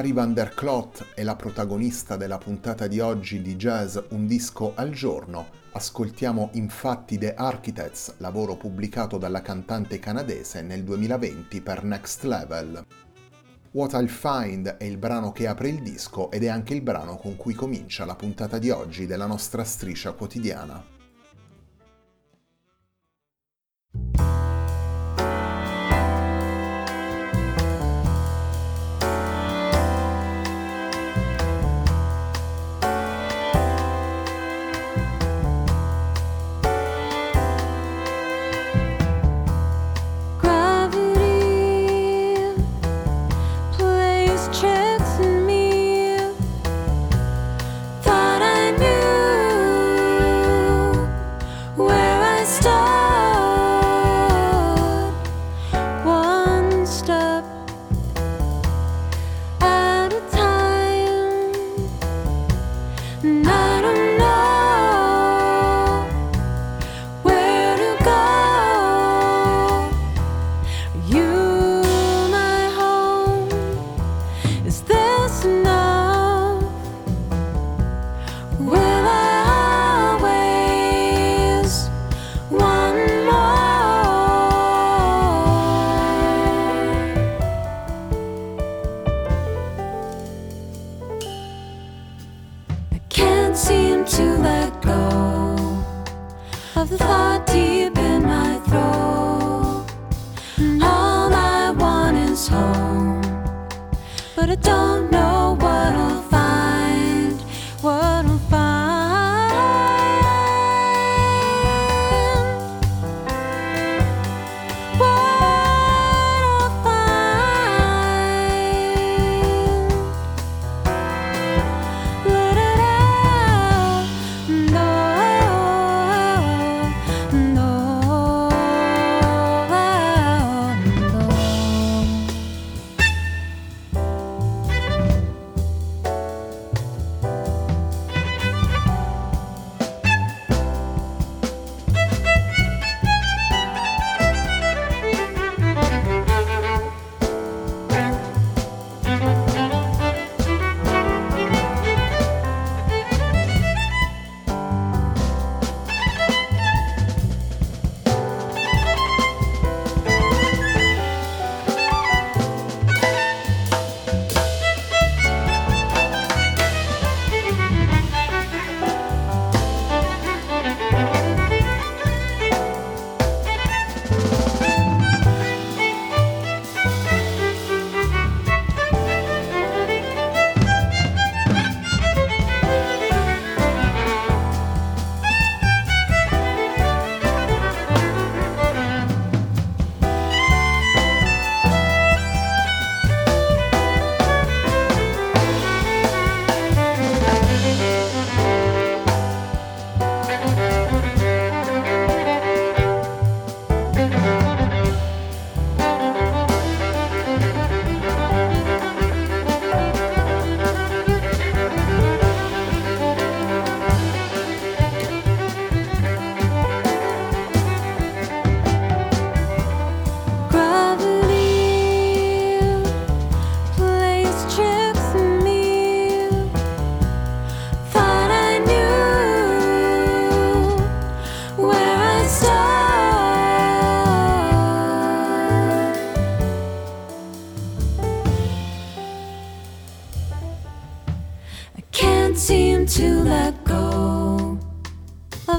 Cari van der Klot è la protagonista della puntata di oggi di Jazz Un disco al giorno. Ascoltiamo infatti The Architects, lavoro pubblicato dalla cantante canadese nel 2020 per Next Level. What I'll Find è il brano che apre il disco ed è anche il brano con cui comincia la puntata di oggi della nostra striscia quotidiana.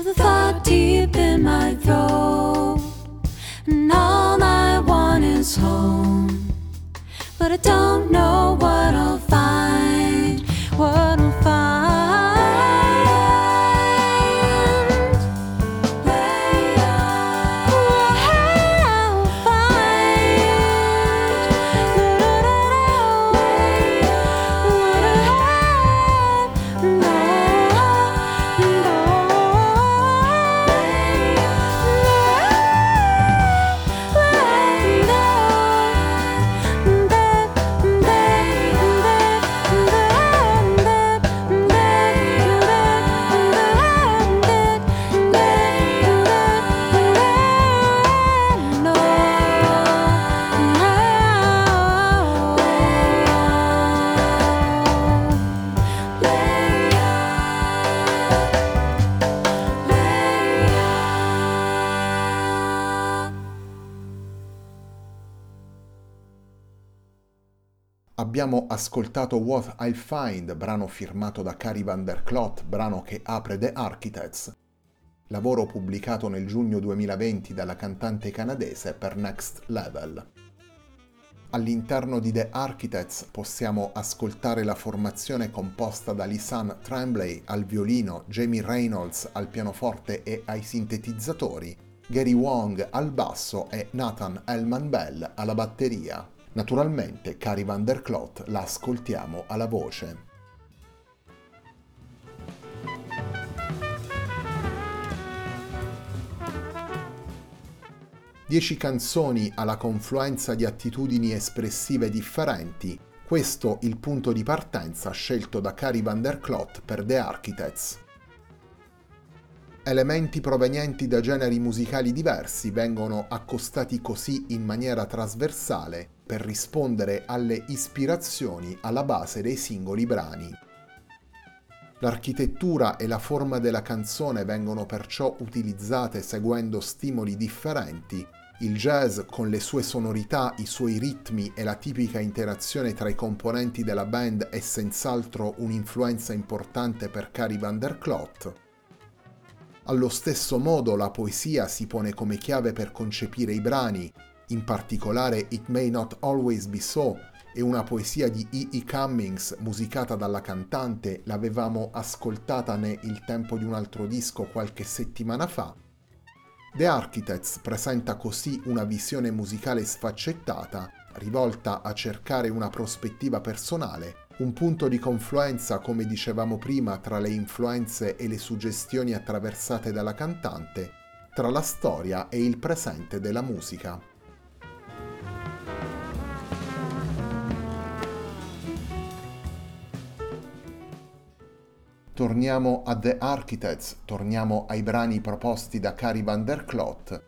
Of the thought deep in my throat. And all I want is home, but I don't know what I'll Abbiamo ascoltato What I'll Find, brano firmato da Cary Van Der Klot, brano che apre The Architects, lavoro pubblicato nel giugno 2020 dalla cantante canadese per Next Level. All'interno di The Architects possiamo ascoltare la formazione composta da Lisanne Tremblay al violino, Jamie Reynolds al pianoforte e ai sintetizzatori, Gary Wong al basso e Nathan Elman Bell alla batteria. Naturalmente Cary Van Der Klot la ascoltiamo alla voce. Dieci canzoni alla confluenza di attitudini espressive differenti, questo il punto di partenza scelto da Cary Van Der Klot per The Architects. Elementi provenienti da generi musicali diversi vengono accostati così in maniera trasversale per rispondere alle ispirazioni alla base dei singoli brani. L'architettura e la forma della canzone vengono perciò utilizzate seguendo stimoli differenti. Il jazz, con le sue sonorità, i suoi ritmi e la tipica interazione tra i componenti della band è senz'altro un'influenza importante per Cary Van Der Klot. Allo stesso modo la poesia si pone come chiave per concepire i brani, in particolare It May Not Always Be So e una poesia di E. E. Cummings musicata dalla cantante l'avevamo ascoltata ne Il tempo di un altro disco qualche settimana fa. The Architects presenta così una visione musicale sfaccettata, rivolta a cercare una prospettiva personale, un punto di confluenza, come dicevamo prima, tra le influenze e le suggestioni attraversate dalla cantante, tra la storia e il presente della musica. Torniamo a The Architects, torniamo ai brani proposti da Cary Van Der Klot.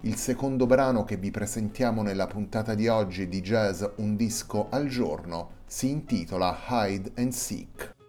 Il secondo brano che vi presentiamo nella puntata di oggi di Jazz Un disco al giorno si intitola Hide and Seek.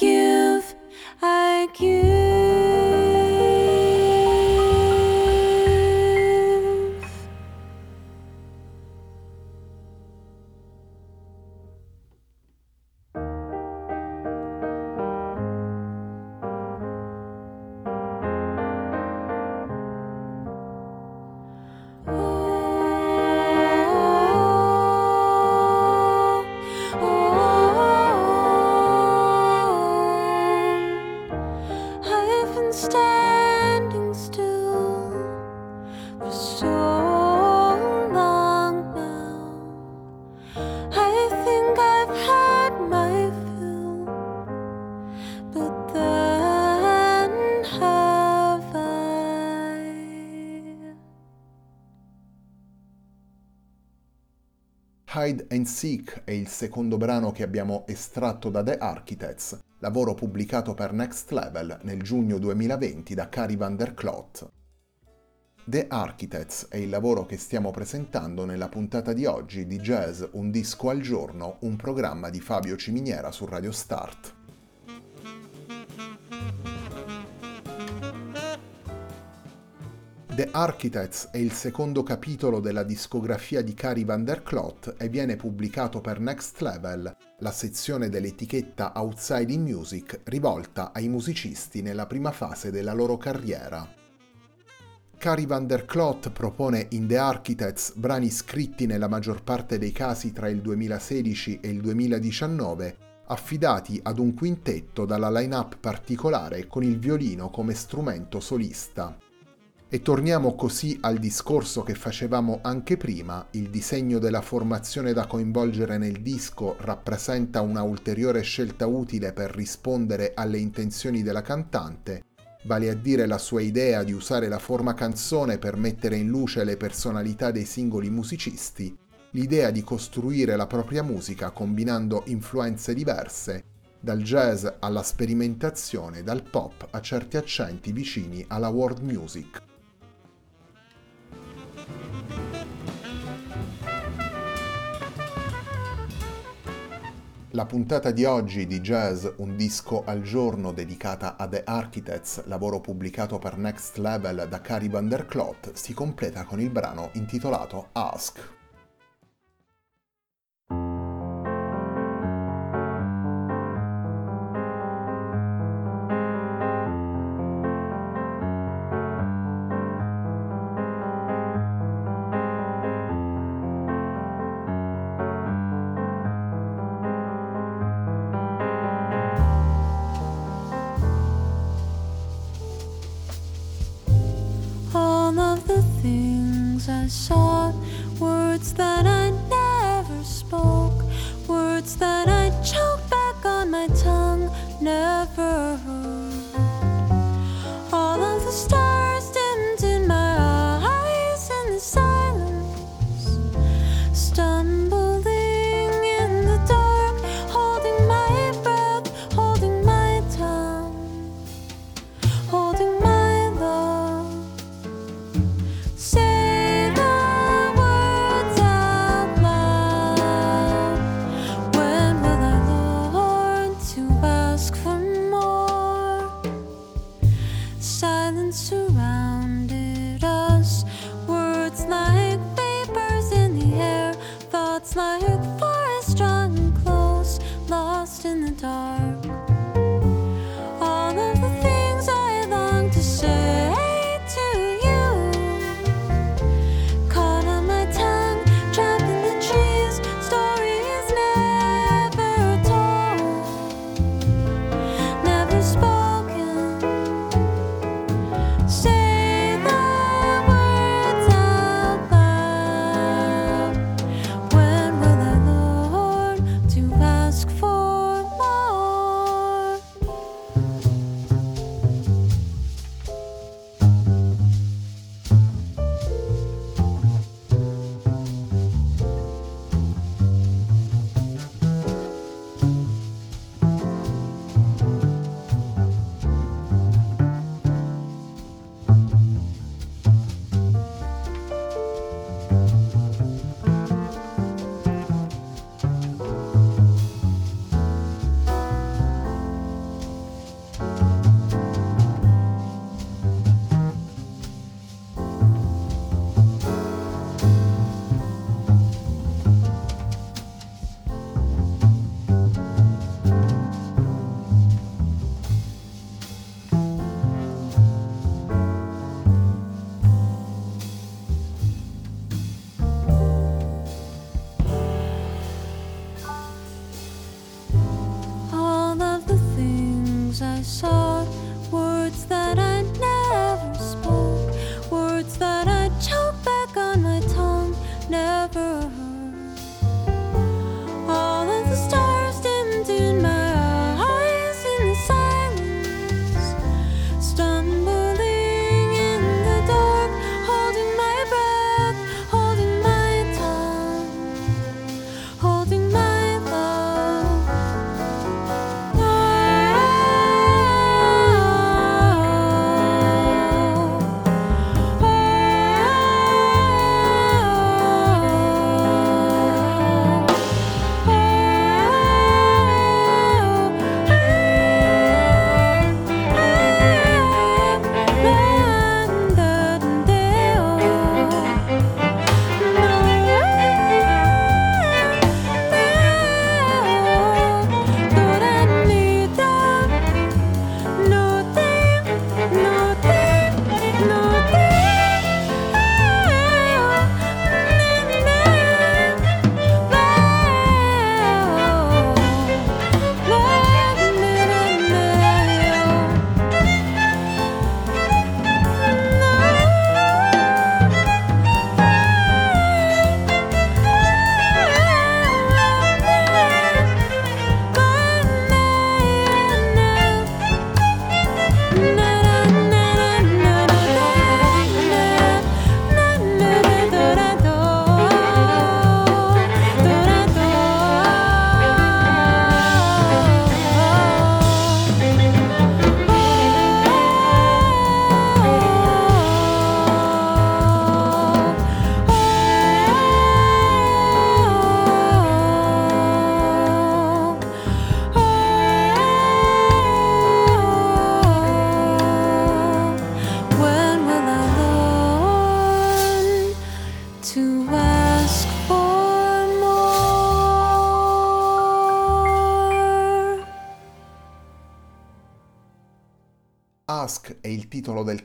I Hide and Seek è il secondo brano che abbiamo estratto da The Architects, lavoro pubblicato per Next Level nel giugno 2020 da Cari van der Klot. The Architects è il lavoro che stiamo presentando nella puntata di oggi di Jazz Un disco al giorno, un programma di Fabio Ciminiera su Radio Start. The Architects è il secondo capitolo della discografia di Cari van der Klot e viene pubblicato per Next Level, la sezione dell'etichetta Outside in Music rivolta ai musicisti nella prima fase della loro carriera. Cari van der Klot propone in The Architects brani scritti nella maggior parte dei casi tra il 2016 e il 2019, affidati ad un quintetto dalla line-up particolare con il violino come strumento solista. E torniamo così al discorso che facevamo anche prima, il disegno della formazione da coinvolgere nel disco rappresenta una ulteriore scelta utile per rispondere alle intenzioni della cantante, vale a dire la sua idea di usare la forma canzone per mettere in luce le personalità dei singoli musicisti, l'idea di costruire la propria musica combinando influenze diverse, dal jazz alla sperimentazione, dal pop a certi accenti vicini alla world music. La puntata di oggi di Jazz Un disco al giorno dedicata a The Architects, lavoro pubblicato per Next Level da Cari van der Klot, si completa con il brano intitolato Ask.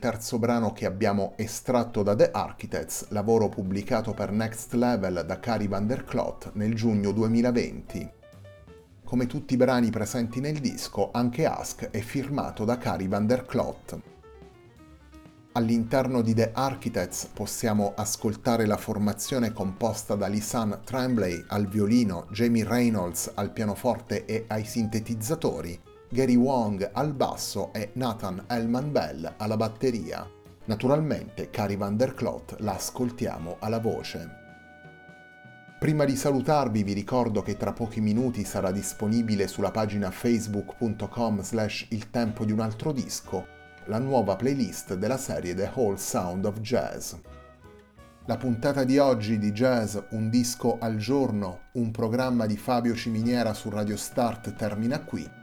Terzo brano che abbiamo estratto da The Architects, lavoro pubblicato per Next Level da Cari van der Klot nel giugno 2020. Come tutti i brani presenti nel disco, anche Ask è firmato da Cari van der Klot. All'interno di The Architects possiamo ascoltare la formazione composta da Lisanne Tremblay al violino, Jamie Reynolds al pianoforte e ai sintetizzatori, Gary Wong al basso e Nathan Elman Bell alla batteria. Naturalmente Cari van der Klot la ascoltiamo alla voce. Prima di salutarvi vi ricordo che tra pochi minuti sarà disponibile sulla pagina facebook.com slash il tempo di un altro disco la nuova playlist della serie The Whole Sound of Jazz. La puntata di oggi di Jazz Un disco al giorno, un programma di Fabio Ciminiera su Radio Start termina qui